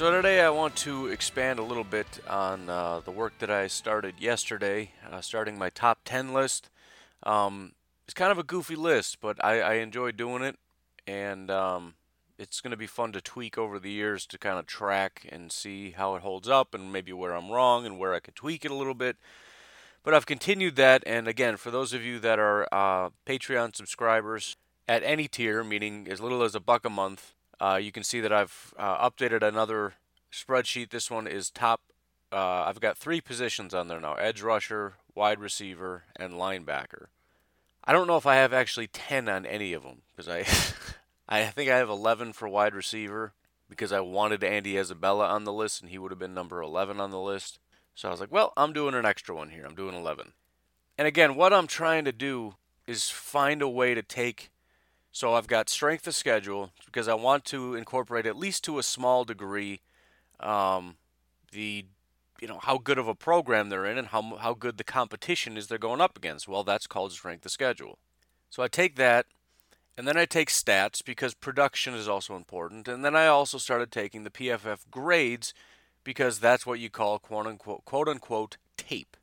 So today I want to expand a little bit on uh, the work that I started yesterday, uh, starting my top 10 list. Um, it's kind of a goofy list, but I, I enjoy doing it, and um, it's going to be fun to tweak over the years to kind of track and see how it holds up and maybe where I'm wrong and where I could tweak it a little bit. But I've continued that, and again, for those of you that are uh, Patreon subscribers at any tier, meaning as little as a buck a month, uh, you can see that I've uh, updated another spreadsheet. This one is top. Uh, I've got three positions on there now: edge rusher, wide receiver, and linebacker. I don't know if I have actually ten on any of them because I I think I have 11 for wide receiver because I wanted Andy Isabella on the list and he would have been number 11 on the list. So I was like, well, I'm doing an extra one here. I'm doing 11. And again, what I'm trying to do is find a way to take. So I've got strength of schedule because I want to incorporate at least to a small degree um, the you know how good of a program they're in and how how good the competition is they're going up against. Well, that's called strength of schedule. So I take that and then I take stats because production is also important. And then I also started taking the PFF grades because that's what you call quote unquote, quote unquote tape.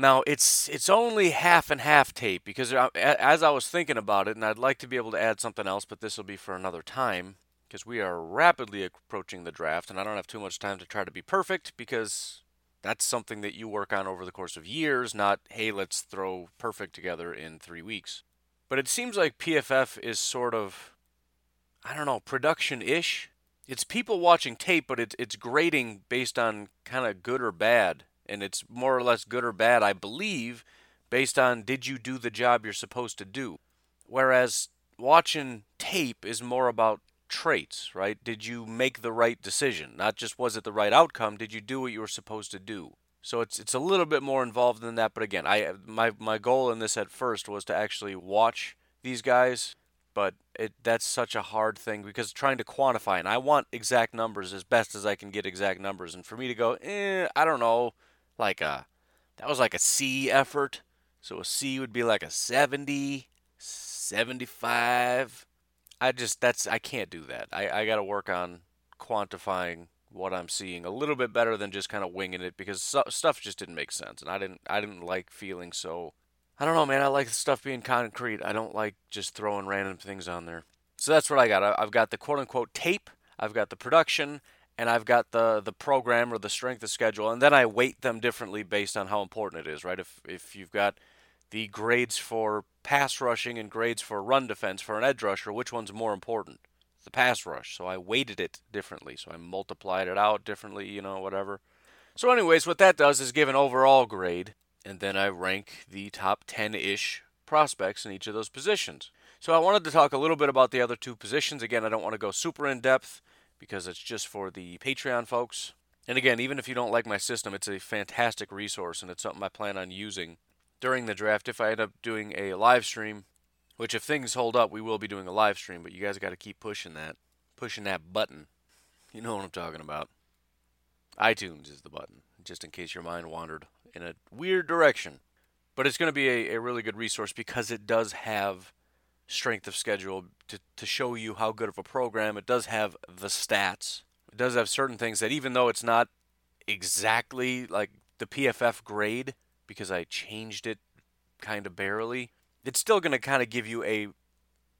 Now it's it's only half and half tape because uh, as I was thinking about it, and I'd like to be able to add something else, but this will be for another time because we are rapidly approaching the draft, and I don't have too much time to try to be perfect because that's something that you work on over the course of years, not hey let's throw perfect together in three weeks. But it seems like PFF is sort of, I don't know, production ish. It's people watching tape, but it's, it's grading based on kind of good or bad. And it's more or less good or bad, I believe, based on did you do the job you're supposed to do. Whereas watching tape is more about traits, right? Did you make the right decision? Not just was it the right outcome, did you do what you were supposed to do? So it's it's a little bit more involved than that. But again, I my my goal in this at first was to actually watch these guys, but it that's such a hard thing because trying to quantify and I want exact numbers as best as I can get exact numbers. And for me to go, eh, I don't know, like a that was like a C effort. So a C would be like a 70, 75. I just that's I can't do that. I I got to work on quantifying what I'm seeing a little bit better than just kind of winging it because stuff just didn't make sense and I didn't I didn't like feeling so I don't know man I like stuff being concrete I don't like just throwing random things on there so that's what I got I've got the quote unquote tape I've got the production and I've got the the program or the strength of schedule and then I weight them differently based on how important it is right if if you've got the grades for pass rushing and grades for run defense for an edge rusher which one's more important the pass rush. So I weighted it differently. So I multiplied it out differently, you know, whatever. So, anyways, what that does is give an overall grade, and then I rank the top 10 ish prospects in each of those positions. So, I wanted to talk a little bit about the other two positions. Again, I don't want to go super in depth because it's just for the Patreon folks. And again, even if you don't like my system, it's a fantastic resource and it's something I plan on using during the draft if I end up doing a live stream which, if things hold up, we will be doing a live stream, but you guys got to keep pushing that, pushing that button. You know what I'm talking about. iTunes is the button, just in case your mind wandered in a weird direction. But it's going to be a, a really good resource because it does have strength of schedule to, to show you how good of a program. It does have the stats. It does have certain things that, even though it's not exactly like the PFF grade, because I changed it kind of barely, it's still going to kind of give you a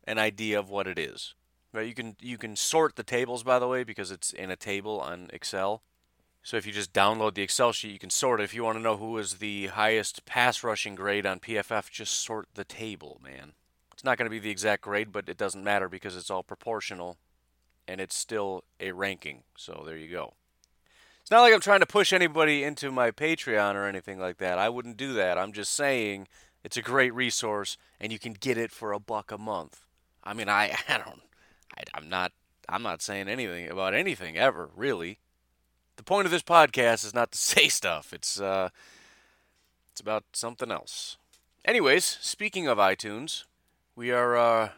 an idea of what it is. Right? You can you can sort the tables by the way because it's in a table on Excel. So if you just download the Excel sheet, you can sort it. If you want to know who is the highest pass rushing grade on PFF, just sort the table, man. It's not going to be the exact grade, but it doesn't matter because it's all proportional and it's still a ranking. So there you go. It's not like I'm trying to push anybody into my Patreon or anything like that. I wouldn't do that. I'm just saying it's a great resource and you can get it for a buck a month. I mean, I, I don't I, I'm not I'm not saying anything about anything ever, really the point of this podcast is not to say stuff. It's uh, it's about something else. Anyways, speaking of iTunes, we are uh,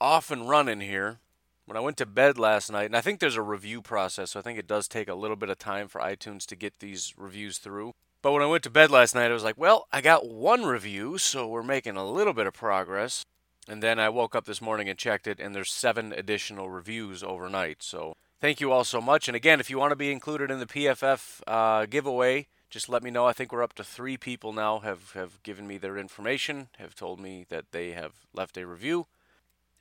off and running here. When I went to bed last night, and I think there's a review process, so I think it does take a little bit of time for iTunes to get these reviews through. But when I went to bed last night, I was like, well, I got one review, so we're making a little bit of progress. And then I woke up this morning and checked it, and there's seven additional reviews overnight. So thank you all so much. And again, if you want to be included in the PFF uh, giveaway, just let me know. I think we're up to three people now have, have given me their information, have told me that they have left a review.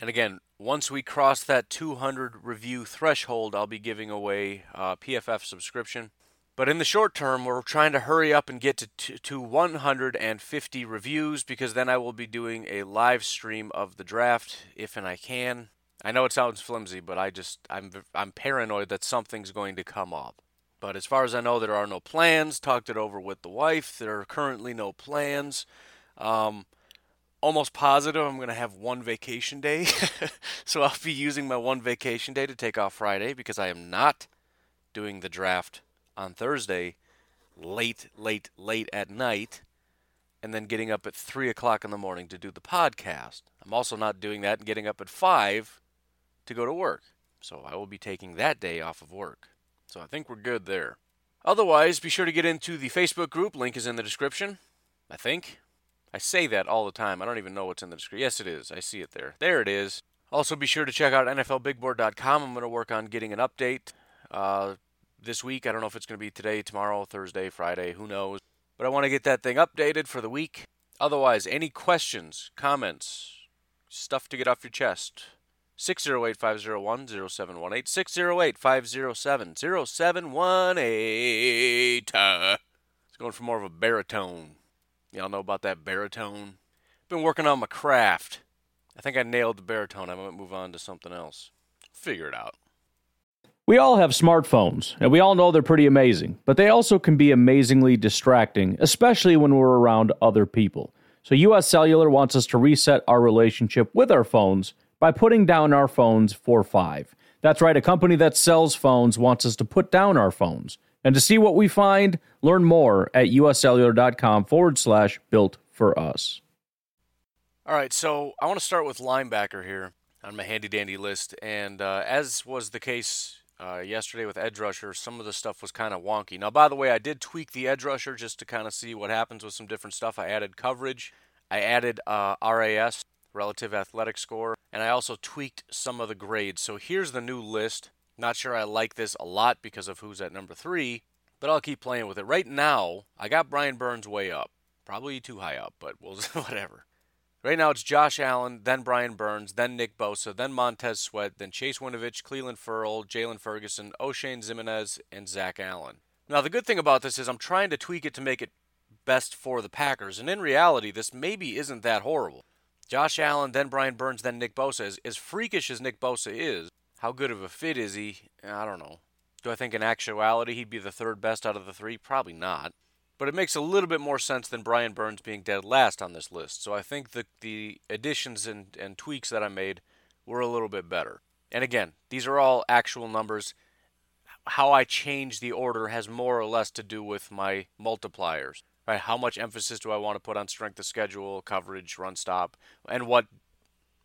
And again, once we cross that 200 review threshold, I'll be giving away uh, a PFF subscription. But in the short term, we're trying to hurry up and get to, to, to 150 reviews because then I will be doing a live stream of the draft if and I can. I know it sounds flimsy, but I just I'm I'm paranoid that something's going to come up. But as far as I know, there are no plans. Talked it over with the wife. There are currently no plans. Um, almost positive I'm going to have one vacation day. so I'll be using my one vacation day to take off Friday because I am not doing the draft on Thursday late, late, late at night and then getting up at 3 o'clock in the morning to do the podcast. I'm also not doing that and getting up at 5 to go to work. So I will be taking that day off of work. So I think we're good there. Otherwise, be sure to get into the Facebook group. Link is in the description. I think. I say that all the time. I don't even know what's in the description. Yes, it is. I see it there. There it is. Also, be sure to check out NFLBigBoard.com. I'm going to work on getting an update uh, this week. I don't know if it's going to be today, tomorrow, Thursday, Friday. Who knows? But I want to get that thing updated for the week. Otherwise, any questions, comments, stuff to get off your chest, 608 501 0718. 608 507 0718. It's going for more of a baritone. Y'all know about that baritone? Been working on my craft. I think I nailed the baritone. I might move on to something else. Figure it out. We all have smartphones, and we all know they're pretty amazing, but they also can be amazingly distracting, especially when we're around other people. So, US Cellular wants us to reset our relationship with our phones by putting down our phones for five. That's right, a company that sells phones wants us to put down our phones. And to see what we find, learn more at uscellular.com forward slash built for us. All right, so I want to start with linebacker here on my handy dandy list. And uh, as was the case uh, yesterday with edge rusher, some of the stuff was kind of wonky. Now, by the way, I did tweak the edge rusher just to kind of see what happens with some different stuff. I added coverage, I added uh, RAS, relative athletic score, and I also tweaked some of the grades. So here's the new list. Not sure I like this a lot because of who's at number three, but I'll keep playing with it. Right now, I got Brian Burns way up. Probably too high up, but we'll whatever. Right now it's Josh Allen, then Brian Burns, then Nick Bosa, then Montez Sweat, then Chase Winovich, Clelin Ferrell, Jaylon Ferguson, Oshane Ximines, and Zach Allen. Now the good thing about this is I'm trying to tweak it to make it best for the Packers, and in reality, this maybe isn't that horrible. Josh Allen, then Brian Burns, then Nick Bosa. As, as freakish as Nick Bosa is, how good of a fit is he? I don't know. Do I think in actuality he'd be the third best out of the three? Probably not. But it makes a little bit more sense than Brian Burns being dead last on this list. So I think the, the additions and, and tweaks that I made were a little bit better. And again, these are all actual numbers. How I change the order has more or less to do with my multipliers right? How much emphasis do I want to put on strength of schedule, coverage, run stop, and what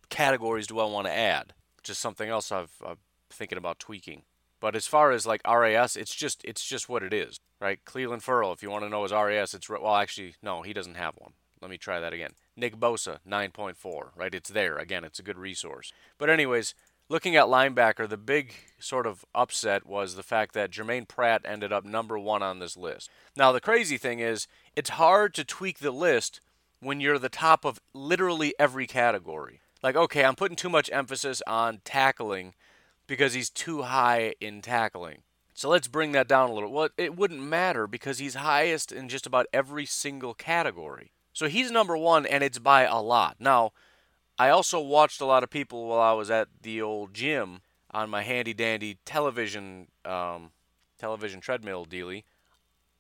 categories do I want to add? Just something else I've, I'm thinking about tweaking. But as far as like RAS, it's just it's just what it is, right? Clelin Ferrell, if you want to know his RAS, it's well actually no, he doesn't have one. Let me try that again. Nick Bosa, 9.4, right? It's there. Again, it's a good resource. But anyways, looking at linebacker, the big sort of upset was the fact that Germaine Pratt ended up number one on this list. Now, the crazy thing is, it's hard to tweak the list when you're the top of literally every category. Like, okay, I'm putting too much emphasis on tackling because he's too high in tackling. So let's bring that down a little. Well, it wouldn't matter because he's highest in just about every single category. So he's number one, and it's by a lot. Now, I also watched a lot of people while I was at the old gym on my handy dandy television um, television treadmill dealy.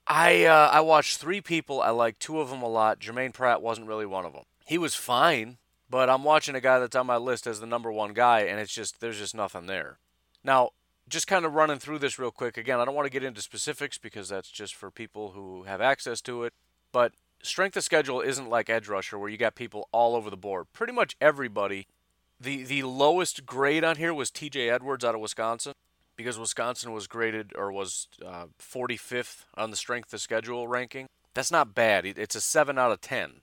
I uh, I watched three people. I like two of them a lot. Germaine Pratt wasn't really one of them. He was fine, but I'm watching a guy that's on my list as the number one guy, and it's just there's just nothing there. Now, just kind of running through this real quick. Again, I don't want to get into specifics because that's just for people who have access to it. But strength of schedule isn't like edge rusher where you got people all over the board. Pretty much everybody. The the lowest grade on here was T.J. Edwards out of Wisconsin because Wisconsin was graded or was uh, 45th on the strength of schedule ranking. That's not bad. It's a 7 out of 10.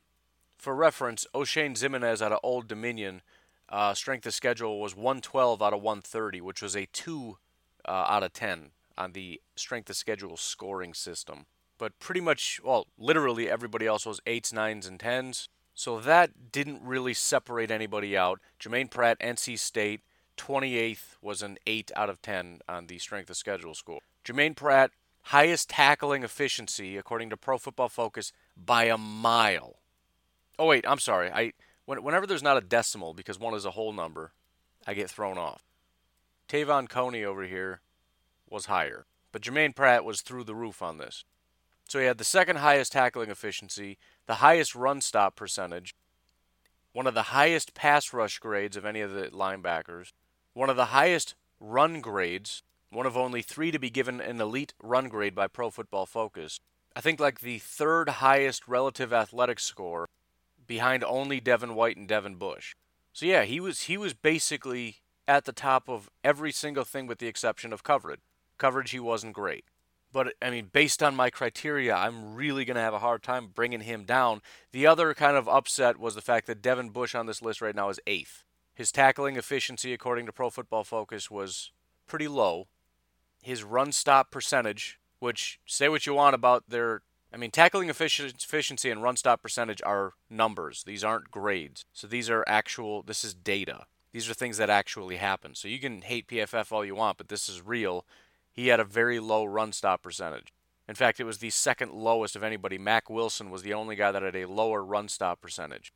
For reference, Oshane Ximines out of Old Dominion, uh, strength of schedule was 112 out of 130, which was a 2 uh, out of 10 on the strength of schedule scoring system. But pretty much, well, literally everybody else was 8s, 9s, and 10s. So that didn't really separate anybody out. Germaine Pratt, NC State, 28th was an 8 out of 10 on the strength of schedule score. Germaine Pratt, highest tackling efficiency according to Pro Football Focus by a mile. Oh wait, I'm sorry. I whenever there's not a decimal because one is a whole number, I get thrown off. Te'von Coney over here was higher, but Germaine Pratt was through the roof on this. So he had the second highest tackling efficiency, the highest run stop percentage, one of the highest pass rush grades of any of the linebackers, one of the highest run grades, one of only three to be given an elite run grade by Pro Football Focus. I think like the third highest relative athletic score behind only Devin White and Devin Bush. So yeah, he was he was basically at the top of every single thing with the exception of coverage. Coverage he wasn't great. But I mean, based on my criteria, I'm really going to have a hard time bringing him down. The other kind of upset was the fact that Devin Bush on this list right now is eighth. His tackling efficiency, according to Pro Football Focus, was pretty low. His run stop percentage, which say what you want about their I mean, tackling efficiency and run stop percentage are numbers. These aren't grades. So these are actual, this is data. These are things that actually happen. So you can hate PFF all you want, but this is real. He had a very low run stop percentage. In fact, it was the second lowest of anybody. Mack Wilson was the only guy that had a lower run stop percentage.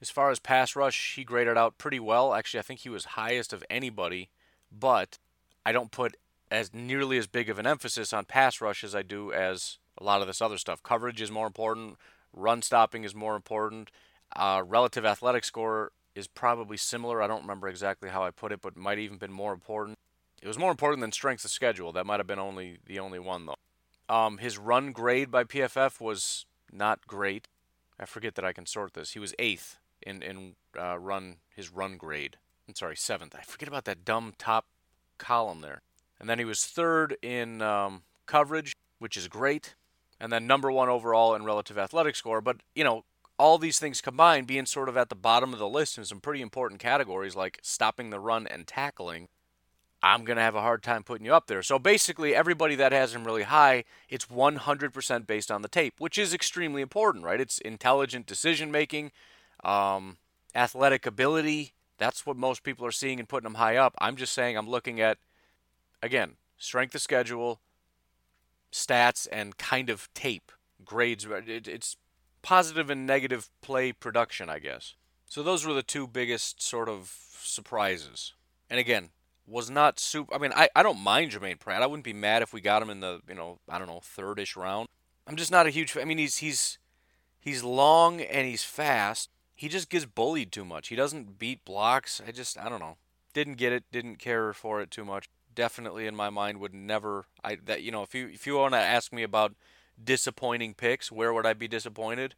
As far as pass rush, he graded out pretty well. Actually, I think he was highest of anybody, but I don't put as nearly as big of an emphasis on pass rush as I do as a lot of this other stuff. Coverage is more important. Run stopping is more important. Uh, relative athletic score is probably similar. I don't remember exactly how I put it, but might even been more important. It was more important than strength of schedule. That might have been only the only one though. Um, his run grade by PFF was not great. I forget that I can sort this. He was eighth in in uh, run his run grade. I'm sorry, seventh. I forget about that dumb top column there. And then he was third in um, coverage, which is great and then number one overall in relative athletic score. But, you know, all these things combined, being sort of at the bottom of the list in some pretty important categories like stopping the run and tackling, I'm going to have a hard time putting you up there. So basically, everybody that has him really high, it's 100% based on the tape, which is extremely important, right? It's intelligent decision making, um, athletic ability. That's what most people are seeing and putting him high up. I'm just saying I'm looking at, again, strength of schedule, stats and kind of tape grades. It, it's positive and negative play production, I guess. So those were the two biggest sort of surprises. And again, was not super. I mean, I, I don't mind Germaine Pratt. I wouldn't be mad if we got him in the you know I don't know thirdish round. I'm just not a huge. I mean, he's he's he's long and he's fast. He just gets bullied too much. He doesn't beat blocks. I just I don't know. Didn't get it. Didn't care for it too much definitely in my mind would never I that you know if you if you want to ask me about disappointing picks, where would I be disappointed?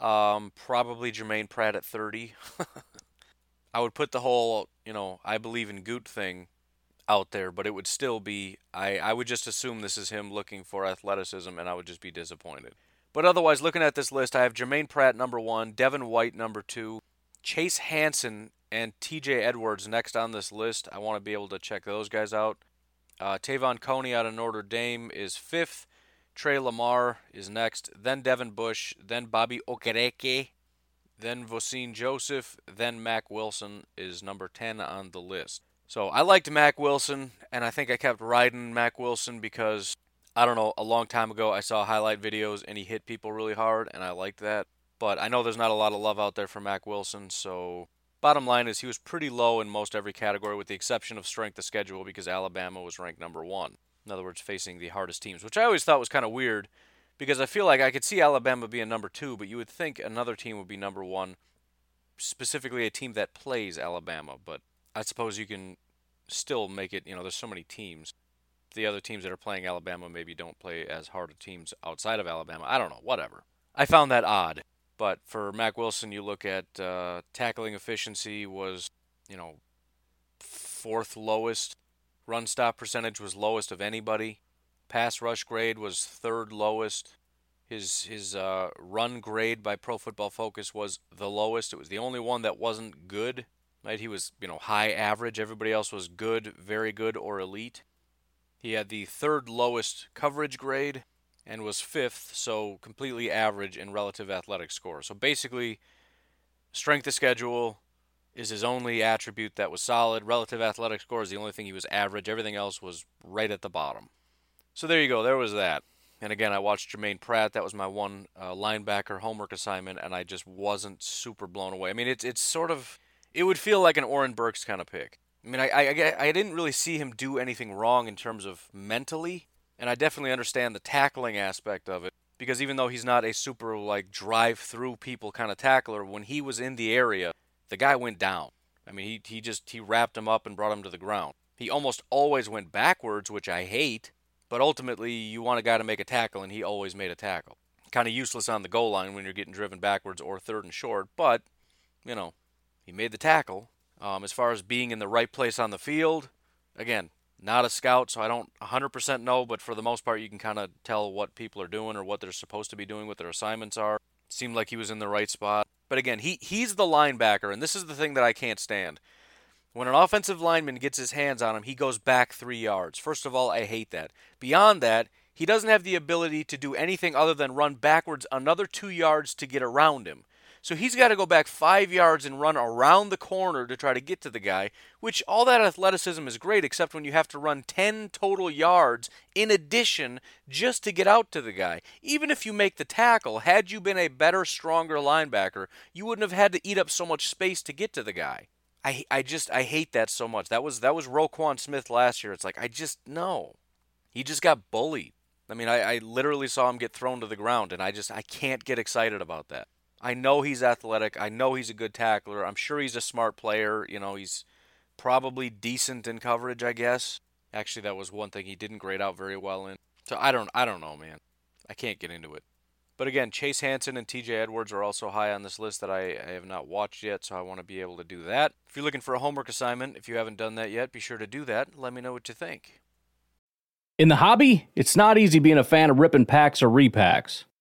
Um, probably Germaine Pratt at 30. I would put the whole, you know, I believe in Gute thing out there, but it would still be I I would just assume this is him looking for athleticism and I would just be disappointed. But otherwise, looking at this list, I have Germaine Pratt number one, Devin White number two, Chase Hansen and TJ Edwards next on this list. I want to be able to check those guys out. Uh, Te'von Coney out of Notre Dame is fifth. Tre Lamar is next. Then Devin Bush. Then Bobby Okereke. Then Vosean Joseph. Then Mack Wilson is number 10 on the list. So I liked Mack Wilson, and I think I kept riding Mack Wilson because I don't know, a long time ago I saw highlight videos and he hit people really hard, and I liked that. But I know there's not a lot of love out there for Mack Wilson, so bottom line is he was pretty low in most every category with the exception of strength of schedule because Alabama was ranked number one. In other words, facing the hardest teams, which I always thought was kind of weird because I feel like I could see Alabama being number two, but you would think another team would be number one, specifically a team that plays Alabama. But I suppose you can still make it, you know, there's so many teams. The other teams that are playing Alabama maybe don't play as hard of teams outside of Alabama. I don't know, whatever. I found that odd. But for Mack Wilson, you look at uh, tackling efficiency was, you know, fourth lowest. Run stop percentage was lowest of anybody. Pass rush grade was third lowest. His his uh, run grade by Pro Football Focus was the lowest. It was the only one that wasn't good. Right? He was you know high average. Everybody else was good, very good, or elite. He had the third lowest coverage grade and was fifth, so completely average in relative athletic score. So basically, strength of schedule is his only attribute that was solid. Relative athletic score is the only thing he was average. Everything else was right at the bottom. So there you go. There was that. And again, I watched Germaine Pratt. That was my one uh, linebacker homework assignment, and I just wasn't super blown away. I mean, it's it's sort of it would feel like an Oren Burks kind of pick. I mean, I, I, I didn't really see him do anything wrong in terms of mentally, and I definitely understand the tackling aspect of it because even though he's not a super like drive through people kind of tackler, when he was in the area, the guy went down. I mean, he he just he wrapped him up and brought him to the ground. He almost always went backwards, which I hate but ultimately, you want a guy to make a tackle, and he always made a tackle. Kind of useless on the goal line when you're getting driven backwards or third and short, but, you know, he made the tackle. Um, as far as being in the right place on the field, again, not a scout, so I don't 100% know, but for the most part, you can kind of tell what people are doing or what they're supposed to be doing, what their assignments are. Seemed like he was in the right spot. But again, he, he's the linebacker, and this is the thing that I can't stand. When an offensive lineman gets his hands on him, he goes back three yards. First of all, I hate that. Beyond that, he doesn't have the ability to do anything other than run backwards another two yards to get around him. So he's got to go back five yards and run around the corner to try to get to the guy, which all that athleticism is great, except when you have to run 10 total yards in addition just to get out to the guy. Even if you make the tackle, had you been a better, stronger linebacker, you wouldn't have had to eat up so much space to get to the guy. I I just I hate that so much. That was that was Roquan Smith last year. It's like I just no. He just got bullied. I mean, I, I literally saw him get thrown to the ground, and I just I can't get excited about that. I know he's athletic. I know he's a good tackler. I'm sure he's a smart player. You know, he's probably decent in coverage, I guess. Actually, that was one thing he didn't grade out very well in. So I don't I don't know, man. I can't get into it. But again, Chase Hansen and TJ Edwards are also high on this list that I, I, have not watched yet, so I want to be able to do that. If you're looking for a homework assignment, if you haven't done that yet, be sure to do that. Let me know what you think. In the hobby, it's not easy being a fan of ripping packs or repacks.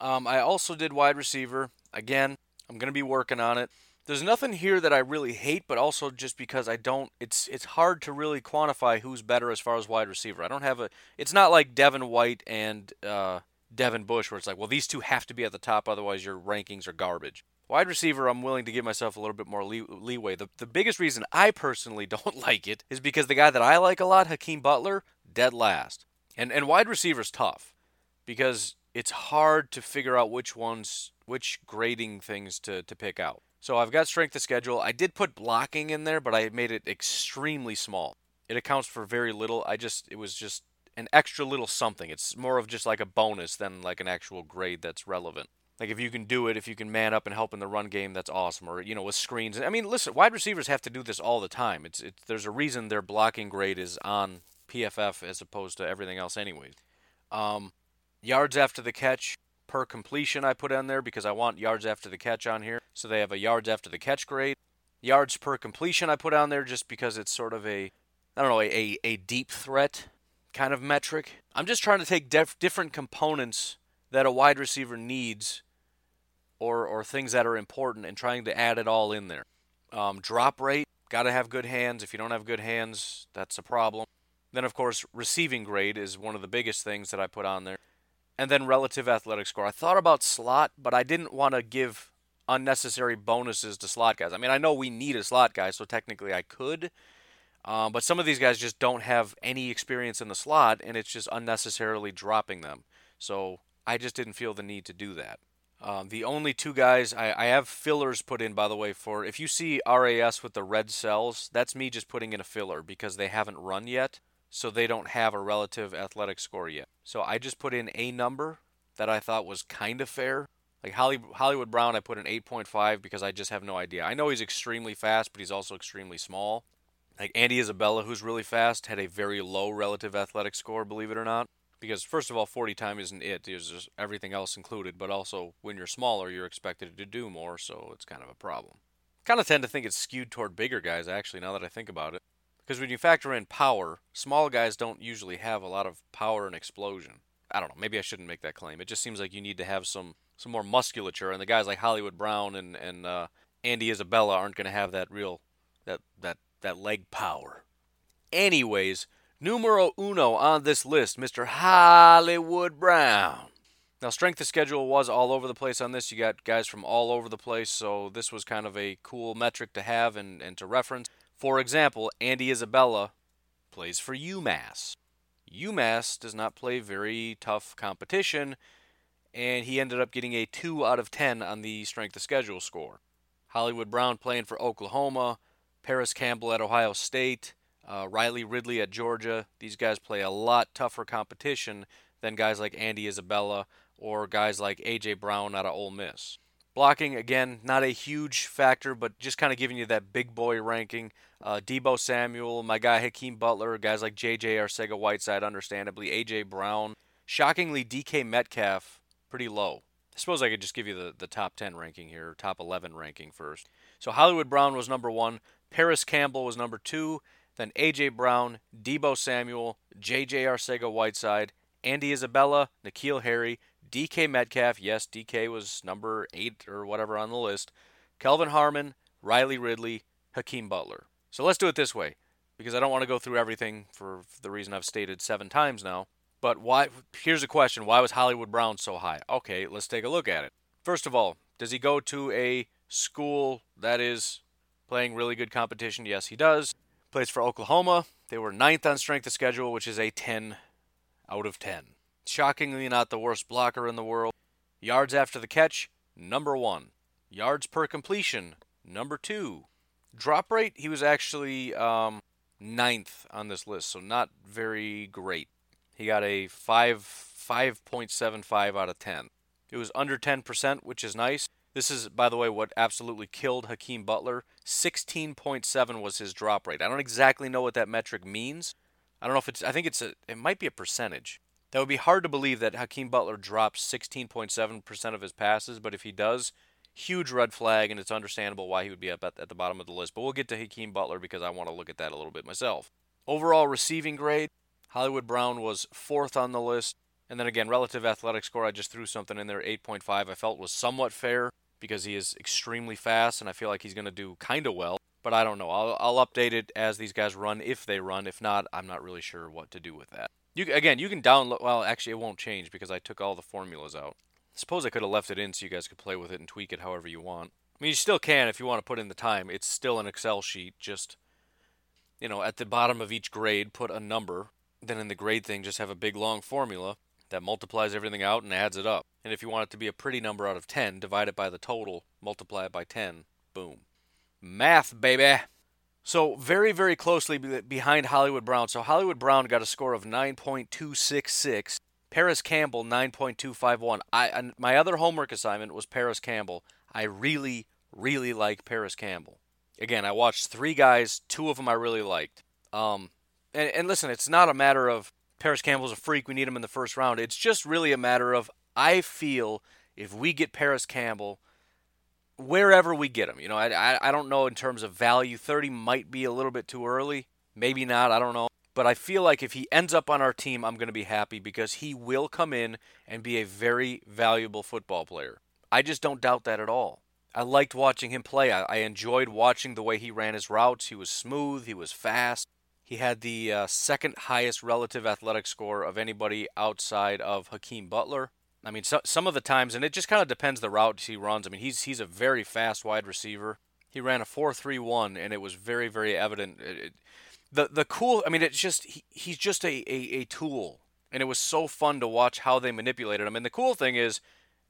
Um, I also did wide receiver. Again, I'm going to be working on it there's nothing here that I really hate, but also just because I don't, it's it's hard to really quantify who's better as far as wide receiver. I don't have a. It's not like Devin White and uh, Devin Bush, where it's like, well, these two have to be at the top, otherwise your rankings are garbage. Wide receiver, I'm willing to give myself a little bit more lee- leeway. The, the biggest reason I personally don't like it is because the guy that I like a lot, Hakeem Butler, dead last. And and wide receiver's tough because it's hard to figure out which ones, which grading things to, to pick out. So I've got strength of schedule. I did put blocking in there, but I made it extremely small. it accounts for very little. I just it was just an extra little something. It's more of just like a bonus than like an actual grade that's relevant. Like if you can do it, if you can man up and help in the run game, that's awesome. Or you know with screens. I mean, listen, wide receivers have to do this all the time. It's it's there's a reason their blocking grade is on PFF as opposed to everything else, anyways. Um, yards after the catch per completion I put on there because I want yards after the catch on here. So they have a yards after the catch grade. Yards per completion I put on there just because it's sort of a I don't know a a deep threat kind of metric. I'm just trying to take def- different components that a wide receiver needs or, or things that are important and trying to add it all in there. Um, drop rate, got to have good hands. If you don't have good hands, that's a problem. Then, of course, receiving grade is one of the biggest things that I put on there. And then relative athletic score. I thought about slot, but I didn't want to give unnecessary bonuses to slot guys. I mean, I know we need a slot guy, so technically I could. Um, but some of these guys just don't have any experience in the slot, and it's just unnecessarily dropping them. So I just didn't feel the need to do that. Um, the only two guys I, I have fillers put in, by the way, for if you see RAS with the red cells, that's me just putting in a filler because they haven't run yet, so they don't have a relative athletic score yet. So I just put in a number that I thought was kind of fair. Like Holly, Hollywood Brown, I put an 8.5 because I just have no idea. I know he's extremely fast, but he's also extremely small. Like Andy Isabella, who's really fast, had a very low relative athletic score, believe it or not because first of all 40 time isn't it there's just everything else included but also when you're smaller you're expected to do more so it's kind of a problem kind of tend to think it's skewed toward bigger guys actually now that i think about it because when you factor in power small guys don't usually have a lot of power and explosion i don't know maybe i shouldn't make that claim it just seems like you need to have some some more musculature and the guys like hollywood brown and and uh, andy isabella aren't going to have that real that that that leg power anyways Numero uno on this list, Mr. Hollywood Brown. Now, strength of schedule was all over the place on this. You got guys from all over the place, so this was kind of a cool metric to have and, and to reference. For example, Andy Isabella plays for UMass. UMass does not play very tough competition, and he ended up getting a 2 out of 10 on the strength of schedule score. Hollywood Brown playing for Oklahoma, Parris Campbell at Ohio State, uh, Riley Ridley at Georgia. These guys play a lot tougher competition than guys like Andy Isabella or guys like A.J. Brown out of Ole Miss. Blocking, again, not a huge factor, but just kind of giving you that big boy ranking. Uh, Deebo Samuel, my guy Hakeem Butler, guys like J.J. Arcega Whiteside, understandably, A.J. Brown. Shockingly, DK Metcalf, pretty low. I suppose I could just give you the, the top 10 ranking here, top 11 ranking first. So Hollywood Brown was number one. Parris Campbell was number two. Then A.J. Brown, Deebo Samuel, J.J. Arcega Whiteside, Andy Isabella, N'Keal Harry, DK Metcalf. Yes, DK was number eight or whatever on the list. Kelvin Harmon, Riley Ridley, Hakeem Butler. So let's do it this way because I don't want to go through everything for the reason I've stated seven times now. But why? Here's a question: Why was Hollywood Brown so high? Okay, let's take a look at it. First of all, does he go to a school that is playing really good competition? Yes, he does. Plays for Oklahoma. They were ninth on strength of schedule, which is a 10 out of 10. Shockingly, not the worst blocker in the world. Yards after the catch, number one. Yards per completion, number two. Drop rate, he was actually um, ninth on this list, so not very great. He got a 5 5.75 out of 10. It was under 10%, which is nice. This is, by the way, what absolutely killed Hakeem Butler. 16.7 was his drop rate. I don't exactly know what that metric means. I don't know if it's, I think it's a, it might be a percentage. That would be hard to believe that Hakeem Butler drops 16.7% of his passes, but if he does, huge red flag, and it's understandable why he would be up at, at the bottom of the list. But we'll get to Hakeem Butler because I want to look at that a little bit myself. Overall receiving grade, Hollywood Brown was fourth on the list. And then again, relative athletic score, I just threw something in there, 8.5. I felt was somewhat fair because he is extremely fast, and I feel like he's going to do kind of well. But I don't know. I'll, I'll update it as these guys run, if they run. If not, I'm not really sure what to do with that. You again, you can download. Well, actually, it won't change because I took all the formulas out. Suppose I could have left it in so you guys could play with it and tweak it however you want. I mean, you still can if you want to put in the time. It's still an Excel sheet. Just you know, at the bottom of each grade, put a number. Then in the grade thing, just have a big long formula that multiplies everything out and adds it up. And if you want it to be a pretty number out of 10, divide it by the total, multiply it by 10. Boom. Math, baby. So very, very closely behind Hollywood Brown. So Hollywood Brown got a score of 9.266. Parris Campbell 9.251. I my other homework assignment was Parris Campbell. I really, really like Parris Campbell. Again, I watched three guys. Two of them I really liked. Um, and, and listen, it's not a matter of Parris Campbell's a freak. We need him in the first round. It's just really a matter of I feel if we get Parris Campbell wherever we get him. You know, I, I, don't know in terms of value. 30 might be a little bit too early. Maybe not. I don't know. But I feel like if he ends up on our team, I'm going to be happy because he will come in and be a very valuable football player. I just don't doubt that at all. I liked watching him play. I, I enjoyed watching the way he ran his routes. He was smooth, he was fast. He had the uh, second highest relative athletic score of anybody outside of Hakeem Butler. I mean, so, some of the times, and it just kind of depends the route he runs. I mean, he's he's a very fast wide receiver. He ran a four-three-one, and it was very very evident. It, it, the the cool, I mean, it's just he, he's just a, a a tool, and it was so fun to watch how they manipulated him. And the cool thing is,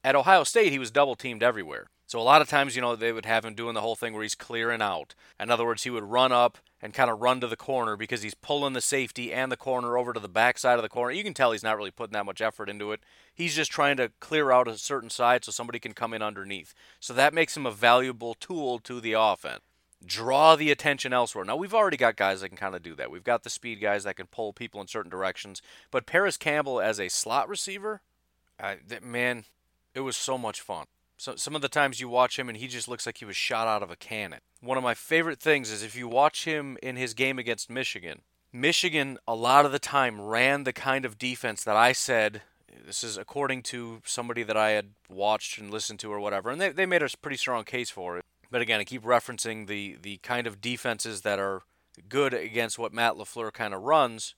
at Ohio State, he was double teamed everywhere. So a lot of times, you know, they would have him doing the whole thing where he's clearing out. In other words, he would run up and kind of run to the corner because he's pulling the safety and the corner over to the backside of the corner. You can tell he's not really putting that much effort into it. He's just trying to clear out a certain side so somebody can come in underneath. So that makes him a valuable tool to the offense. Draw the attention elsewhere. Now, we've already got guys that can kind of do that. We've got the speed guys that can pull people in certain directions. But Parris Campbell as a slot receiver, uh, man, it was so much fun. So some of the times you watch him and he just looks like he was shot out of a cannon. One of my favorite things is if you watch him in his game against Michigan. Michigan a lot of the time ran the kind of defense that I said this is according to somebody that I had watched and listened to or whatever, and they, they made a pretty strong case for it. But again, I keep referencing the the kind of defenses that are good against what Matt LaFleur kind of runs,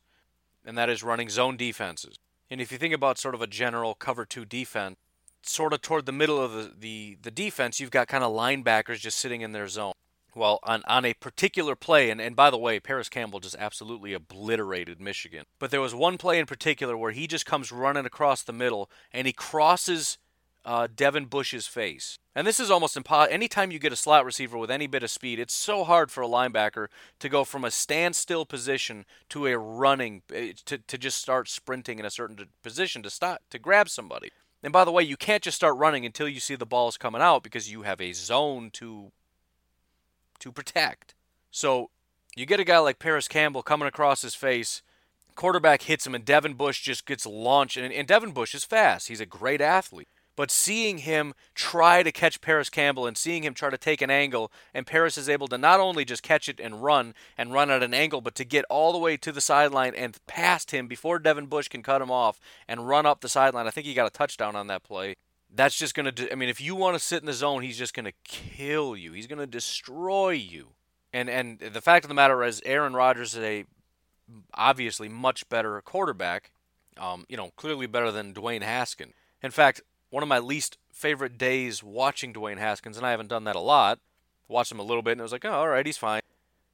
and that is running zone defenses. And if you think about sort of a general cover two defense, sort of toward the middle of the, the, the defense, you've got kind of linebackers just sitting in their zone. Well, on, on a particular play, and, and by the way, Parris Campbell just absolutely obliterated Michigan. But there was one play in particular where he just comes running across the middle and he crosses uh, Devin Bush's face. And this is almost impossible. Anytime you get a slot receiver with any bit of speed, it's so hard for a linebacker to go from a standstill position to a running, eh, to, to just start sprinting in a certain position to stop, to grab somebody. And by the way, you can't just start running until you see the balls coming out because you have a zone to to protect. So you get a guy like Parris Campbell coming across his face, quarterback hits him, and Devin Bush just gets launched. And, and Devin Bush is fast. He's a great athlete. But seeing him try to catch Parris Campbell and seeing him try to take an angle, and Parris is able to not only just catch it and run and run at an angle, but to get all the way to the sideline and past him before Devin Bush can cut him off and run up the sideline. I think he got a touchdown on that play. That's just going to, I mean, if you want to sit in the zone, he's just going to kill you. He's going to destroy you. And and the fact of the matter is, Aaron Rodgers is a obviously much better quarterback. Um, you know, clearly better than Dwayne Haskin. In fact, one of my least favorite days watching Dwayne Haskins, and I haven't done that a lot. Watched him a little bit, and I was like, oh, all right, he's fine.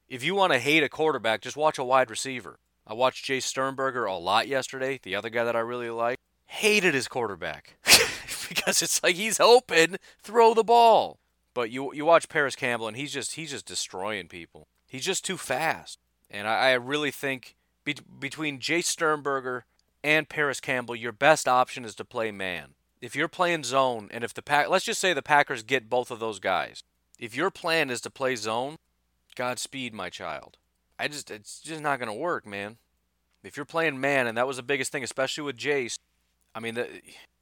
If you want to hate a quarterback, just watch a wide receiver. I watched Jace Sternberger a lot yesterday, the other guy that I really like. Hated his quarterback because it's like he's open, throw the ball. But you you watch Parris Campbell, and he's just he's just destroying people. He's just too fast, and I, I really think be, between Jace Sternberger and Parris Campbell, your best option is to play man if you're playing zone and if the pack let's just say the Packers get both of those guys. If your plan is to play zone, Godspeed, my child. I just it's just not going to work, man. If you're playing man, and that was the biggest thing, especially with Jace. I mean, the,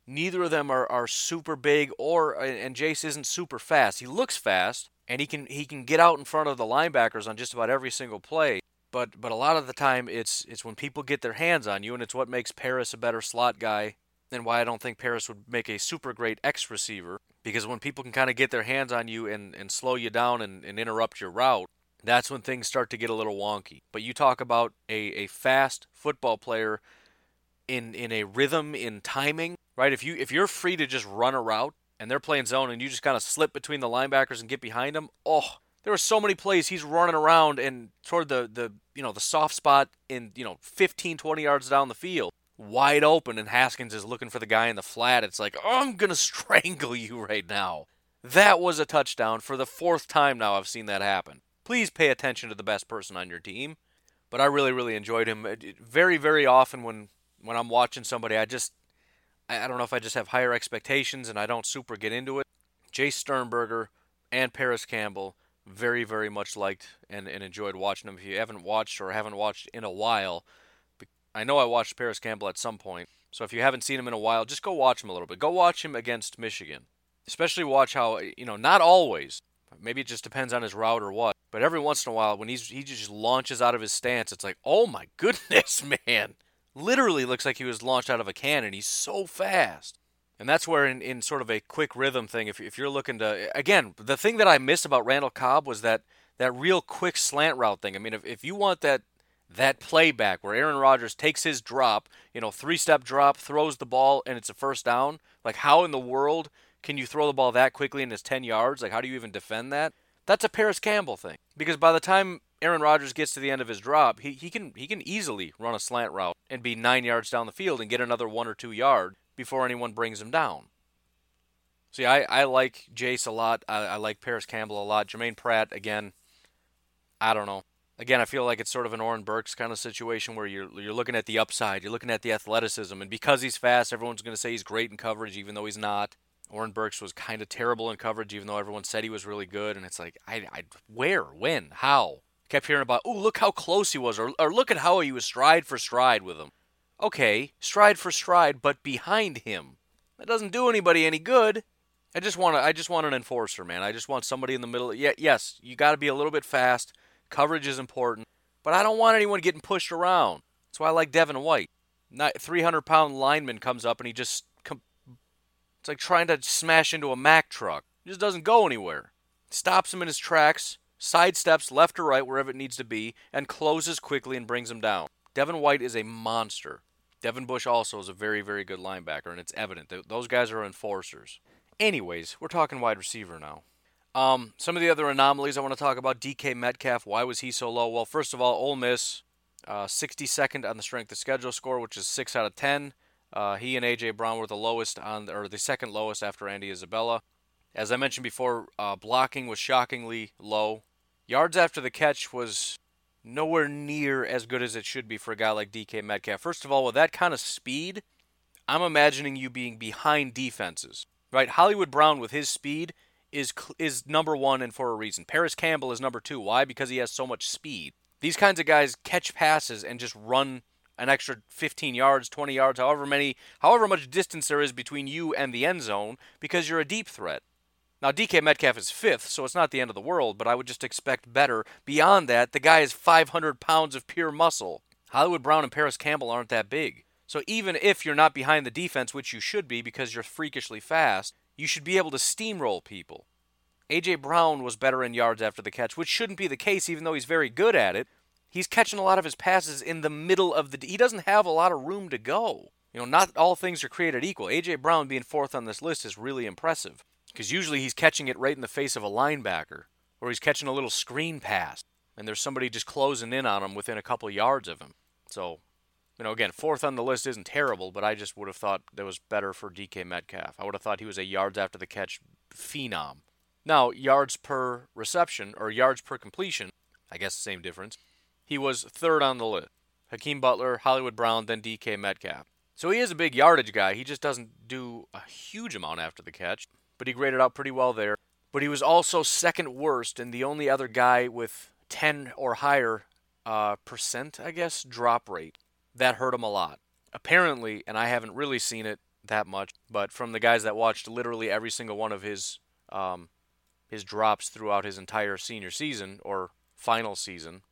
neither of them are, are super big, or and Jace isn't super fast. He looks fast, and he can he can get out in front of the linebackers on just about every single play. But but a lot of the time, it's it's when people get their hands on you, and it's what makes Parris a better slot guy and why I don't think Parris would make a super great X receiver. Because when people can kind of get their hands on you and, and slow you down and, and interrupt your route, that's when things start to get a little wonky. But you talk about a, a fast football player in in a rhythm, in timing, right? If you if you're free to just run a route and they're playing zone and you just kind of slip between the linebackers and get behind them, oh, there were so many plays he's running around and toward the the you know the soft spot in you know 15 20 yards down the field wide open and Haskins is looking for the guy in the flat. It's like, oh, I'm going to strangle you right now. That was a touchdown for the fourth time now I've seen that happen. please pay attention to the best person on your team. But I really, really enjoyed him. Very, very often when when I'm watching somebody, I just I don't know if I just have higher expectations and I don't super get into it. Jace Sternberger and Parris Campbell very, very much liked and, and enjoyed watching them. If you haven't watched or haven't watched in a while, I know I watched Parris Campbell at some point. So if you haven't seen him in a while, just go watch him a little bit. Go watch him against Michigan. Especially watch how, you know, not always. Maybe it just depends on his route or what. But every once in a while, when he's he just launches out of his stance, it's like, oh my goodness, man! Literally looks like he was launched out of a cannon. He's so fast. And that's where, in, in sort of a quick rhythm thing, if, if you're looking to, again, the thing that I missed about Randall Cobb was that that real quick slant route thing. I mean, if, if you want that that playback where Aaron Rodgers takes his drop, you know, three step drop, throws the ball, and it's a first down, like how in the world can you throw the ball that quickly and it's 10 yards? Like, how do you even defend that? That's a Parris Campbell thing. Because by the time Aaron Rodgers gets to the end of his drop, he, he can he can easily run a slant route and be nine yards down the field and get another one or two yards before anyone brings him down. See, I, I like Jace a lot. I, I like Parris Campbell a lot. Germaine Pratt, again, I don't know. Again, I feel like it's sort of an Oren Burks kind of situation where you're you're looking at the upside, you're looking at the athleticism, and because he's fast, everyone's going to say he's great in coverage, even though he's not. Oren Burks was kind of terrible in coverage, even though everyone said he was really good. And it's like, I, I where, when, how? Kept hearing about, oh, look how close he was, or, or look at how he was stride for stride with him. Okay, stride for stride, but behind him. That doesn't do anybody any good. I just want I just want an enforcer, man. I just want somebody in the middle. Yeah, yes, you got to be a little bit fast. Coverage is important, but I don't want anyone getting pushed around. That's why I like Devin White. Not 300 pound lineman comes up and he just, it's like trying to smash into a Mack truck. It just doesn't go anywhere. Stops him in his tracks, sidesteps left or right wherever it needs to be, and closes quickly and brings him down. Devin White is a monster. Devin Bush also is a very, very good linebacker, and it's evident that those guys are enforcers. Anyways, we're talking wide receiver now. Um, some of the other anomalies I want to talk about DK Metcalf. Why was he so low? Well, first of all, Ole Miss, uh, 62nd on the strength of schedule score, which is 6 out of 10. Uh, he and AJ Brown were the lowest on, or the second lowest after Andy Isabella. As I mentioned before, uh, blocking was shockingly low. Yards after the catch was nowhere near as good as it should be for a guy like DK Metcalf. First of all, with that kind of speed, I'm imagining you being behind defenses, right? Hollywood Brown with his speed is is number one and for a reason. Parris Campbell is number two. Why? Because he has so much speed. These kinds of guys catch passes and just run an extra 15 yards, 20 yards, however many, however much distance there is between you and the end zone, because you're a deep threat. Now, DK Metcalf is fifth, so it's not the end of the world, but I would just expect better. Beyond that, the guy is 500 pounds of pure muscle. Hollywood Brown and Parris Campbell aren't that big. So even if you're not behind the defense, which you should be because you're freakishly fast, you should be able to steamroll people. A.J. Brown was better in yards after the catch, which shouldn't be the case, even though he's very good at it. He's catching a lot of his passes in the middle of the. He doesn't have a lot of room to go. You know, not all things are created equal. A.J. Brown being fourth on this list is really impressive because usually he's catching it right in the face of a linebacker, or he's catching a little screen pass, and there's somebody just closing in on him within a couple yards of him. So, you know, again, fourth on the list isn't terrible, but I just would have thought that was better for DK Metcalf. I would have thought he was a yards after the catch phenom. Now, yards per reception or yards per completion, I guess the same difference. He was third on the list. Hakeem Butler, Hollywood Brown, then DK Metcalf. So he is a big yardage guy. He just doesn't do a huge amount after the catch but he graded out pretty well there. But he was also second worst and the only other guy with 10 or higher uh, percent, I guess, drop rate. That hurt him a lot. Apparently, and I haven't really seen it that much, but from the guys that watched literally every single one of his um, his drops throughout his entire senior season or final season,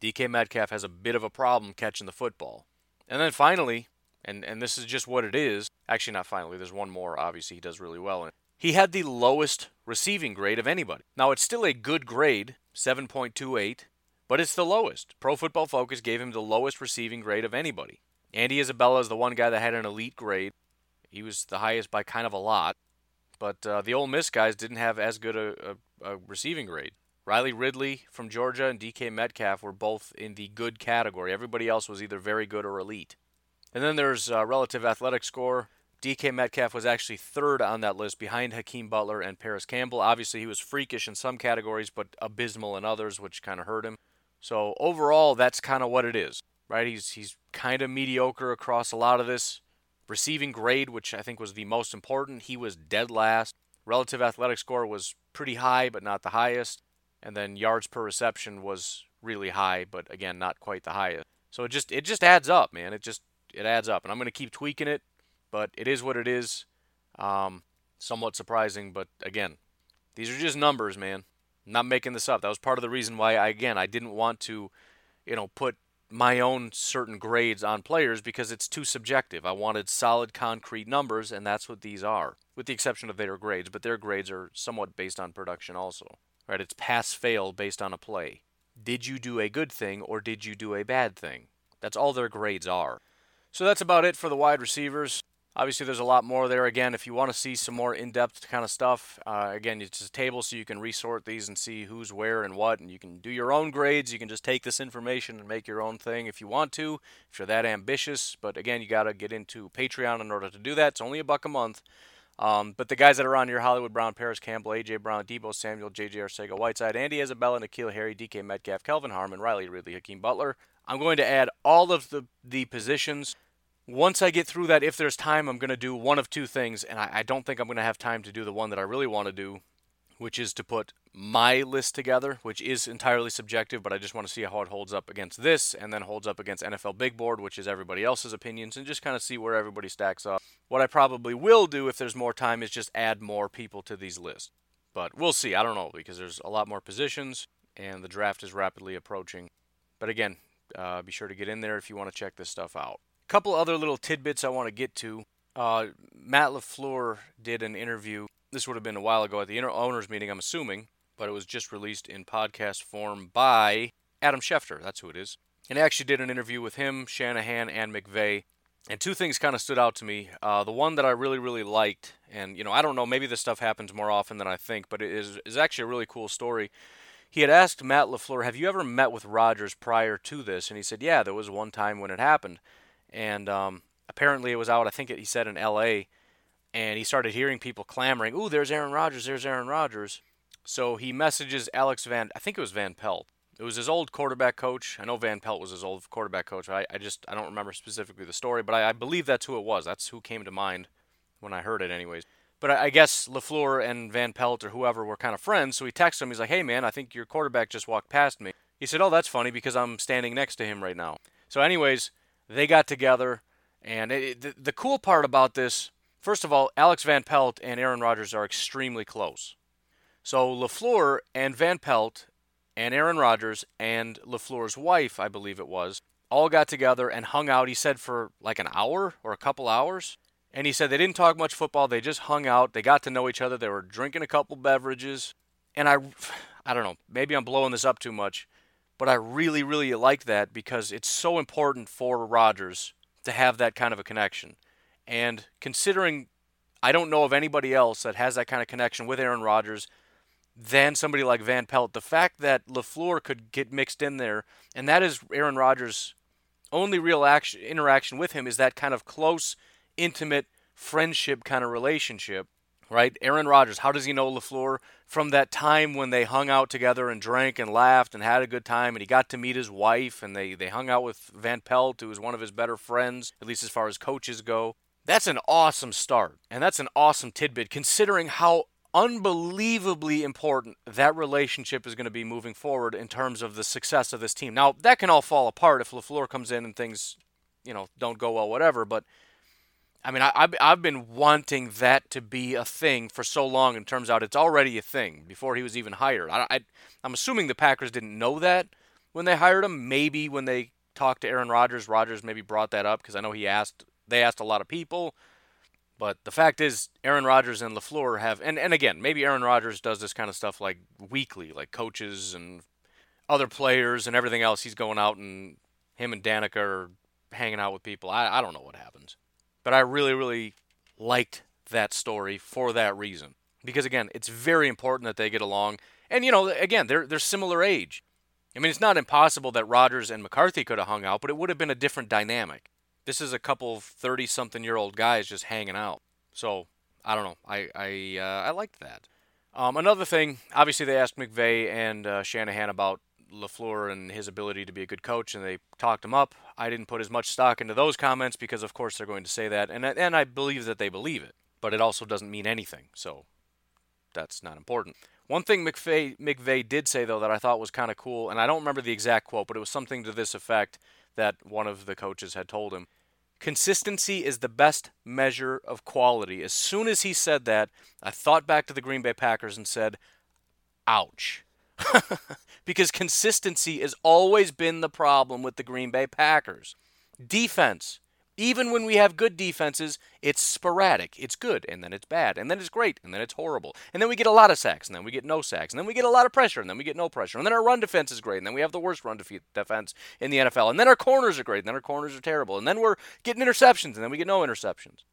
DK Metcalf has a bit of a problem catching the football. And then finally, and and this is just what it is. Actually, not finally. There's one more. Obviously, he does really well in. He had the lowest receiving grade of anybody. Now, it's still a good grade, 7.28, but it's the lowest. Pro Football Focus gave him the lowest receiving grade of anybody. Andy Isabella is the one guy that had an elite grade. He was the highest by kind of a lot, but uh, the Ole Miss guys didn't have as good a, a, a receiving grade. Riley Ridley from Georgia and DK Metcalf were both in the good category. Everybody else was either very good or elite. And then there's uh, relative athletic score. DK Metcalf was actually third on that list behind Hakeem Butler and Parris Campbell. Obviously, he was freakish in some categories, but abysmal in others, which kind of hurt him. So overall, that's kind of what it is, right? He's he's kind of mediocre across a lot of this. Receiving grade, which I think was the most important, he was dead last. Relative athletic score was pretty high, but not the highest. And then yards per reception was really high, but again, not quite the highest. So it just it just adds up, man. It just it adds up, and I'm to keep tweaking it, but it is what it is. Um, somewhat surprising, but again, these are just numbers, man. Not making this up. That was part of the reason why I again I didn't want to, you know, put my own certain grades on players because it's too subjective. I wanted solid concrete numbers and that's what these are, with the exception of their grades, but their grades are somewhat based on production also. Right? It's pass fail based on a play. Did you do a good thing or did you do a bad thing? That's all their grades are. So that's about it for the wide receivers. Obviously, there's a lot more there. Again, if you want to see some more in depth kind of stuff, uh, again, it's a table so you can resort these and see who's where and what. And you can do your own grades. You can just take this information and make your own thing if you want to, if you're that ambitious. But again, you got to get into Patreon in order to do that. It's only a buck a month. Um, but the guys that are on here Hollywood Brown, Parris Campbell, A.J. Brown, Deebo Samuel, J.J. Arcega Whiteside, Andy Isabella, N'Keal Harry, D.K. Metcalf, Kelvin Harmon, Riley Ridley, Hakeem Butler. I'm going to add all of the, the positions once I get through that, if there's time, I'm going to do one of two things, and I, I don't think I'm going to have time to do the one that I really want to do, which is to put my list together, which is entirely subjective, but I just want to see how it holds up against this and then holds up against NFL Big Board, which is everybody else's opinions, and just kind of see where everybody stacks up. What I probably will do if there's more time is just add more people to these lists. But we'll see. I don't know because there's a lot more positions and the draft is rapidly approaching. But again, uh, be sure to get in there if you want to check this stuff out couple other little tidbits I want to get to. Uh, Matt LaFleur did an interview. This would have been a while ago at the owners meeting, I'm assuming, but it was just released in podcast form by Adam Schefter. That's who it is. And I actually did an interview with him, Shanahan, and McVay. And two things kind of stood out to me. Uh, the one that I really, really liked, and you know, I don't know, maybe this stuff happens more often than I think, but it is is actually a really cool story. He had asked Matt LaFleur, "Have you ever met with Rodgers prior to this?" And he said, "Yeah, there was one time when it happened." And um, apparently it was out. I think it, he said in L.A. And he started hearing people clamoring, "Ooh, there's Aaron Rodgers! There's Aaron Rodgers!" So he messages Alex Van. I think it was Van Pelt. It was his old quarterback coach. I know Van Pelt was his old quarterback coach. I, I just I don't remember specifically the story, but I, I, believe that's who it was. That's who came to mind when I heard it, anyways. But I, I guess LaFleur and Van Pelt or whoever were kind of friends. So he texted him. He's like, "Hey man, I think your quarterback just walked past me." He said, "Oh, that's funny because I'm standing next to him right now." So, anyways, they got together, and it, the, the cool part about this, first of all, Alex Van Pelt and Aaron Rodgers are extremely close. So LaFleur and Van Pelt and Aaron Rodgers and LaFleur's wife, I believe it was, all got together and hung out, he said, for like an hour or a couple hours. And he said they didn't talk much football, they just hung out, they got to know each other, they were drinking a couple beverages. And I I don't know, maybe I'm blowing this up too much, but I really, really like that because it's so important for Rodgers to have that kind of a connection. And considering I don't know of anybody else that has that kind of connection with Aaron Rodgers than somebody like Van Pelt, the fact that LaFleur could get mixed in there, and that is Aaron Rodgers' only real action, interaction with him is that kind of close, intimate friendship kind of relationship right? Aaron Rodgers, how does he know LaFleur? From that time when they hung out together and drank and laughed and had a good time, and he got to meet his wife, and they, they hung out with Van Pelt, who was one of his better friends, at least as far as coaches go. That's an awesome start, and that's an awesome tidbit considering how unbelievably important that relationship is going to be moving forward in terms of the success of this team. Now, that can all fall apart if LaFleur comes in and things, you know, don't go well, whatever, but – I mean, I, I've, I've been wanting that to be a thing for so long, and turns out it's already a thing before he was even hired. I, I, I'm assuming the Packers didn't know that when they hired him. Maybe when they talked to Aaron Rodgers, Rodgers maybe brought that up because I know he asked. They asked a lot of people, but the fact is, Aaron Rodgers and LaFleur have, and and again, maybe Aaron Rodgers does this kind of stuff like weekly, like coaches and other players and everything else. He's going out and him and Danica are hanging out with people. I, I don't know what happens. But I really, really liked that story for that reason. Because again, it's very important that they get along. And you know, again, they're they're similar age. I mean, it's not impossible that Rodgers and McCarthy could have hung out, but it would have been a different dynamic. This is a couple of 30 something year old guys just hanging out. So I don't know. I I uh, I liked that. Um, another thing, obviously, they asked McVay and uh, Shanahan about LaFleur and his ability to be a good coach, and they talked him up. I didn't put as much stock into those comments because, of course, they're going to say that, and and I believe that they believe it, but it also doesn't mean anything, so that's not important. One thing McVay, McVay did say though that I thought was kind of cool, and I don't remember the exact quote, but it was something to this effect that one of the coaches had told him. Consistency is the best measure of quality. As soon as he said that, I thought back to the Green Bay Packers and said, ouch. because consistency has always been the problem with the Green Bay Packers. Defense. Even when we have good defenses, it's sporadic. It's good, and then it's bad, and then it's great, and then it's horrible. And then we get a lot of sacks, and then we get no sacks, and then we get a lot of pressure, and then we get no pressure. And then our run defense is great, and then we have the worst run defense in the NFL. And then our corners are great, and then our corners are terrible. And then we're getting interceptions, and then we get no interceptions.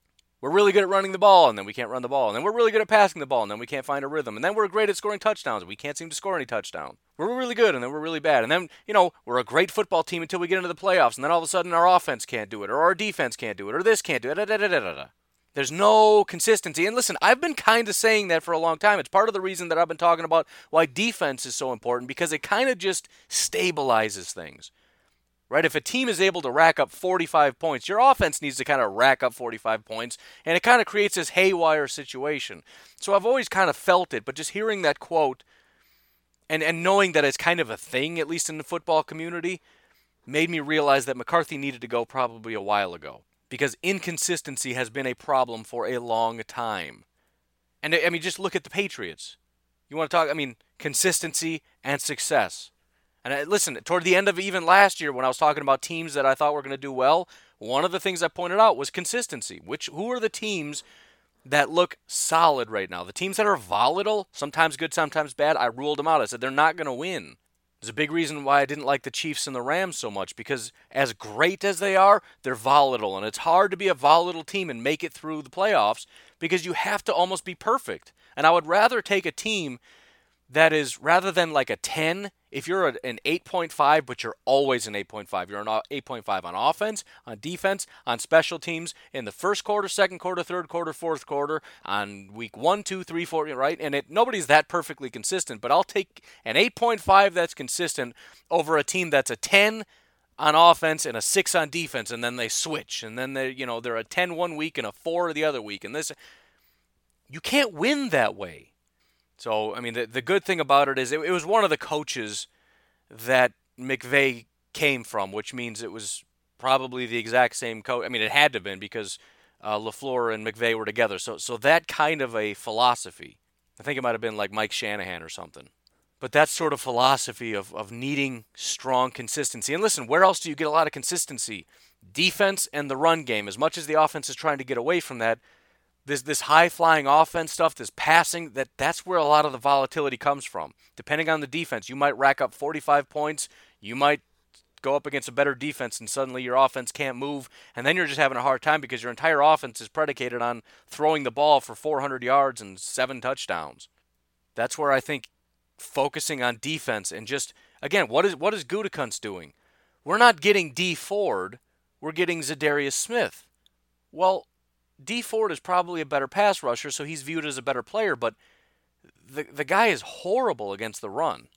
We're really good at running the ball, and then we can't run the ball. And then we're really good at passing the ball, and then we can't find a rhythm. And then we're great at scoring touchdowns, and we can't seem to score any touchdown. We're really good, and then we're really bad. And then, you know, we're a great football team until we get into the playoffs, and then all of a sudden our offense can't do it, or our defense can't do it, or this can't do it. Da, da, da, There's no consistency. And listen, I've been kind of saying that for a long time. It's part of the reason that I've been talking about why defense is so important because it kind of just stabilizes things right? If a team is able to rack up 45 points, your offense needs to kind of rack up 45 points, and it kind of creates this haywire situation. So I've always kind of felt it, but just hearing that quote and, and knowing that it's kind of a thing, at least in the football community, made me realize that McCarthy needed to go probably a while ago because inconsistency has been a problem for a long time. And I mean, just look at the Patriots. You want to talk, I mean, consistency and success. And I, listen, toward the end of even last year, when I was talking about teams that I thought were going to do well, one of the things I pointed out was consistency. Which who are the teams that look solid right now? The teams that are volatile, sometimes good, sometimes bad. I ruled them out. I said they're not going to win. There's a big reason why I didn't like the Chiefs and the Rams so much because as great as they are, they're volatile and it's hard to be a volatile team and make it through the playoffs because you have to almost be perfect. And I would rather take a team that is rather than like a 10 if you're an 8.5 but you're always an 8.5 you're an 8.5 on offense on defense on special teams in the first quarter second quarter third quarter fourth quarter on week one two three four right? And it nobody's that perfectly consistent but i'll take an 8.5 that's consistent over a team that's a 10 on offense and a 6 on defense and then they switch and then they you know they're a 10 one week and a 4 the other week and this you can't win that way so, I mean, the, the good thing about it is it, it was one of the coaches that McVay came from, which means it was probably the exact same coach. I mean, it had to have been because uh, LaFleur and McVay were together. So, so that kind of a philosophy, I think it might have been like Mike Shanahan or something. But that sort of philosophy of, of needing strong consistency. And listen, where else do you get a lot of consistency? Defense and the run game. As much as the offense is trying to get away from that, this this high flying offense stuff, this passing, that that's where a lot of the volatility comes from. Depending on the defense, you might rack up 45 points, you might go up against a better defense and suddenly your offense can't move and then you're just having a hard time because your entire offense is predicated on throwing the ball for 400 yards and seven touchdowns. That's where I think focusing on defense and just again, what is what is Gutekunst doing? We're not getting Dee Ford, we're getting Za'Darius Smith. Well, Dee Ford is probably a better pass rusher, so he's viewed as a better player, but the the guy is horrible against the run.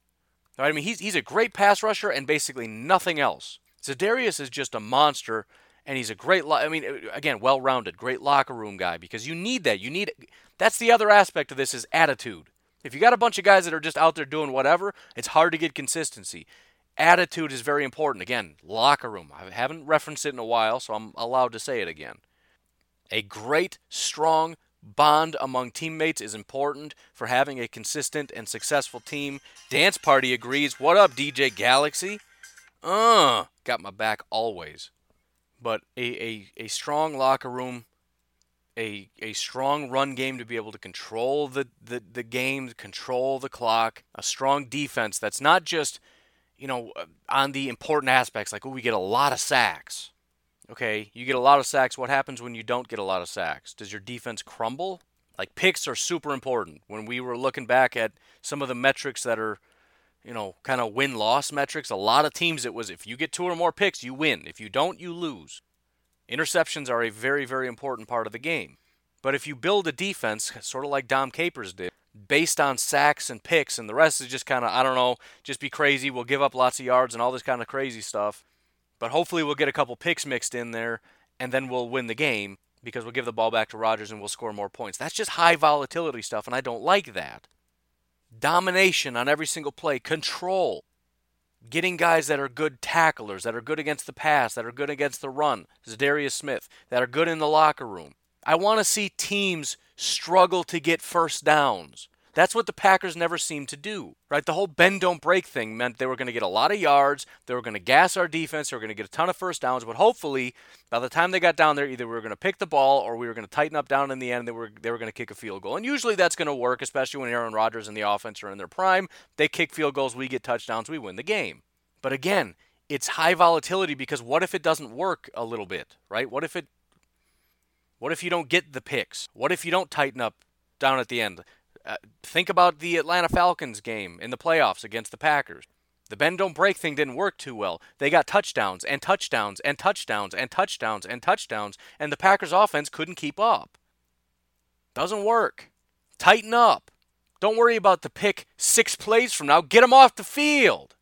I mean, he's he's a great pass rusher and basically nothing else. Za'Darius is just a monster, and he's a great. Lo- I mean, again, well-rounded, great locker room guy because you need that. You need that's the other aspect of this is attitude. If you got a bunch of guys that are just out there doing whatever, it's hard to get consistency. Attitude is very important. Again, locker room. I haven't referenced it in a while, so I'm allowed to say it again. A great, strong bond among teammates is important for having a consistent and successful team. Dance Party agrees. What up, DJ Galaxy? Uh, got my back always. But a, a, a strong locker room, a, a strong run game to be able to control the, the, the game, control the clock, a strong defense that's not just, you know, on the important aspects like, oh, we get a lot of sacks. Okay, you get a lot of sacks. What happens when you don't get a lot of sacks? Does your defense crumble? Like picks are super important. When we were looking back at some of the metrics that are, you know, kind of win loss metrics, a lot of teams it was if you get two or more picks, you win. If you don't, you lose. Interceptions are a very, very important part of the game. But if you build a defense, sort of like Dom Capers did, based on sacks and picks, and the rest is just kind of, I don't know, just be crazy. We'll give up lots of yards and all this kind of crazy stuff. But hopefully we'll get a couple picks mixed in there, and then we'll win the game because we'll give the ball back to Rodgers and we'll score more points. That's just high volatility stuff, and I don't like that. Domination on every single play, control, getting guys that are good tacklers, that are good against the pass, that are good against the run, Za'Darius Smith, that are good in the locker room. I want to see teams struggle to get first downs. That's what the Packers never seemed to do, right? The whole bend don't break thing meant they were going to get a lot of yards, they were going to gas our defense, they were going to get a ton of first downs, but hopefully by the time they got down there, either we were going to pick the ball or we were going to tighten up down in the end. They were they were going to kick a field goal, and usually that's going to work, especially when Aaron Rodgers and the offense are in their prime. They kick field goals, we get touchdowns, we win the game. But again, it's high volatility because what if it doesn't work a little bit, right? What if it what if you don't get the picks? What if you don't tighten up down at the end? Uh, think about the Atlanta Falcons game in the playoffs against the Packers. The bend don't break thing didn't work too well. They got touchdowns and touchdowns and touchdowns and touchdowns and touchdowns, and the Packers offense couldn't keep up. Doesn't work. Tighten up. Don't worry about the pick six plays from now. Get them off the field.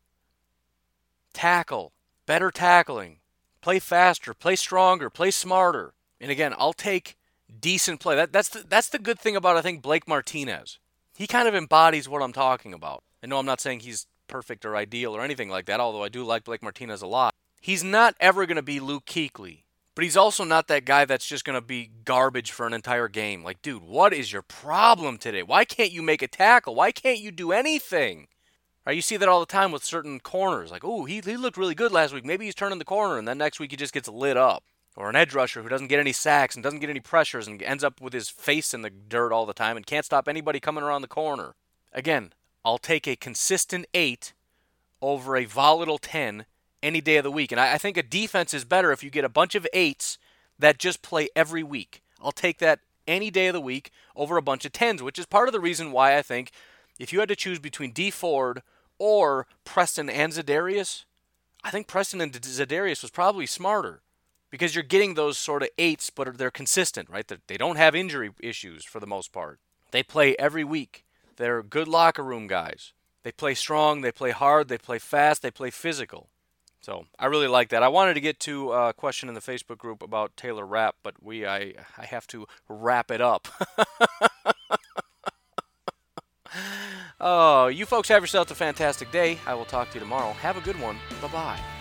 Tackle. Better tackling. Play faster. Play stronger. Play smarter. And again, I'll take decent play. That, that's the, that's the good thing about I think Blake Martinez. He kind of embodies what I'm talking about. I know I'm not saying he's perfect or ideal or anything like that, although I do like Blake Martinez a lot. He's not ever going to be Luke Kuechly, but he's also not that guy that's just going to be garbage for an entire game. Like, dude, what is your problem today? Why can't you make a tackle? Why can't you do anything? Right, you see that all the time with certain corners. Like, oh, he, he looked really good last week. Maybe he's turning the corner, and then next week he just gets lit up or an edge rusher who doesn't get any sacks and doesn't get any pressures and ends up with his face in the dirt all the time and can't stop anybody coming around the corner. Again, I'll take a consistent 8 over a volatile 10 any day of the week. And I, think a defense is better if you get a bunch of 8s that just play every week. I'll take that any day of the week over a bunch of 10s, which is part of the reason why I think if you had to choose between Dee Ford or Preston and Za'Darius, I think Preston and Za'Darius was probably smarter because you're getting those sort of eights, but they're consistent, right? They don't have injury issues for the most part. They play every week. They're good locker room guys. They play strong, they play hard, they play fast, they play physical. So I really like that. I wanted to get to a question in the Facebook group about Taylor Rapp, but we I I have to wrap it up. oh, you folks have yourselves a fantastic day. I will talk to you tomorrow. Have a good one. Bye bye.